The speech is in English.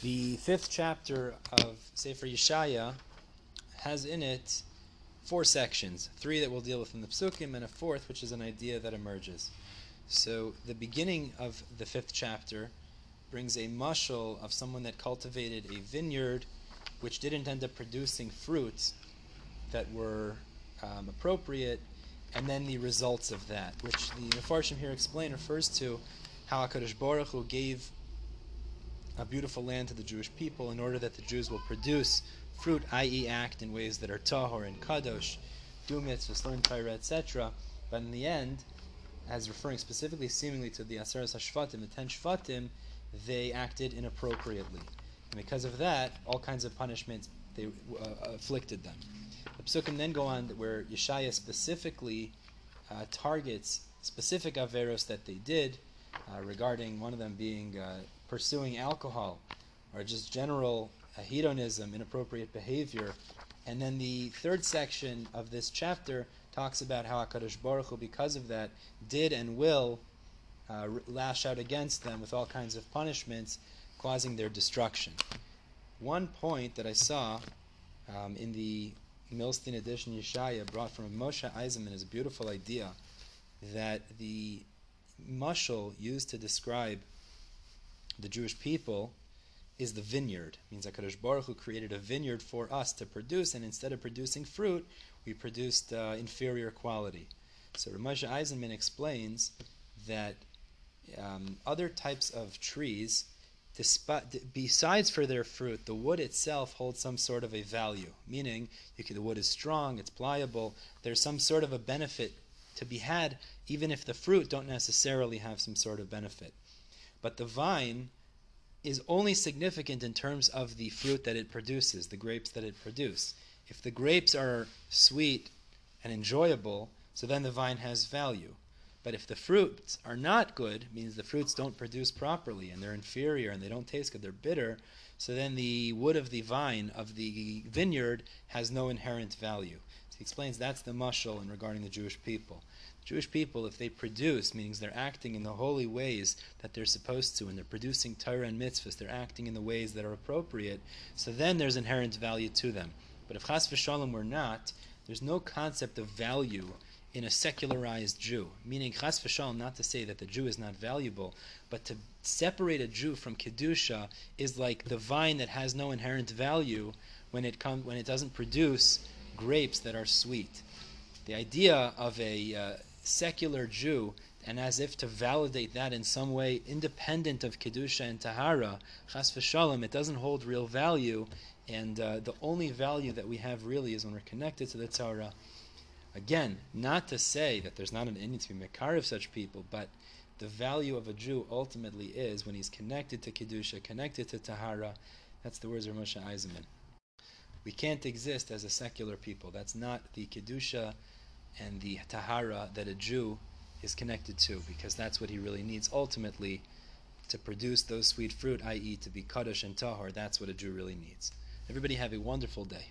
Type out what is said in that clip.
The fifth chapter of Sefer Yeshaya has in it four sections, three that we'll deal with in the psukim, and a fourth, which is an idea that emerges. So the beginning of the fifth chapter brings a mushal of someone that cultivated a vineyard, which didn't end up producing fruits that were um, appropriate, and then the results of that, which the Mefarshim here explain refers to how Hakadosh Baruch Hu gave a beautiful land to the Jewish people in order that the Jews will produce fruit, i.e., act in ways that are tahor and kadosh, do mitzvahs, learn Torah, etc. But in the end, as referring specifically, seemingly to the Aseres Hashvatim, the ten Shvatim, they acted inappropriately, and because of that, all kinds of punishments they uh, afflicted them. The psukim then go on where Yeshaya specifically uh, targets specific averos that they did, uh, regarding one of them being uh, pursuing alcohol or just general hedonism, inappropriate behavior. And then the third section of this chapter talks about how HaKadosh Baruch Hu, because of that, did and will uh, lash out against them with all kinds of punishments, causing their destruction. One point that I saw um, in the Milstein edition Yeshaya brought from Moshe Eisenman is a beautiful idea that the mushal used to describe the Jewish people is the vineyard. It means HaKadosh Baruch Hu created a vineyard for us to produce, and instead of producing fruit, we produced uh, inferior quality. So Ramosha Eisenman explains that um, other types of trees, despite, besides for their fruit, the wood itself holds some sort of a value. Meaning, can, the wood is strong, it's pliable. There's some sort of a benefit to be had, even if the fruit don't necessarily have some sort of benefit. But the vine is only significant in terms of the fruit that it produces, the grapes that it produces. If the grapes are sweet and enjoyable, so then the vine has value. But if the fruits are not good, means the fruits don't produce properly and they're inferior and they don't taste good, they're bitter, so then the wood of the vine, of the vineyard, has no inherent value. He explains that's the mushal in regarding the Jewish people. Jewish people, if they produce, means they're acting in the holy ways that they're supposed to, and they're producing Torah and mitzvahs, they're acting in the ways that are appropriate, so then there's inherent value to them. But if chas v'shalom were not, there's no concept of value in a secularized Jew. Meaning, chas v'shalom, not to say that the Jew is not valuable, but to separate a Jew from kedusha is like the vine that has no inherent value when it come when it doesn't produce grapes that are sweet. The idea of a uh, secular Jew, and as if to validate that in some way, independent of kedusha and tahara, chas v'shalom, it doesn't hold real value, and uh, the only value that we have really is when we're connected to the Torah. Again, not to say that there's not an need to be mekar of such people, but the value of a Jew ultimately is when he's connected to kedusha, connected to tahara. That's the words of Moshe Eisenman. We can't exist as a secular people. That's not the kedusha and the tahara that a Jew is connected to, because that's what he really needs ultimately to produce those sweet fruit, i.e., to be kaddish and tahor. That's what a Jew really needs. Everybody have a wonderful day.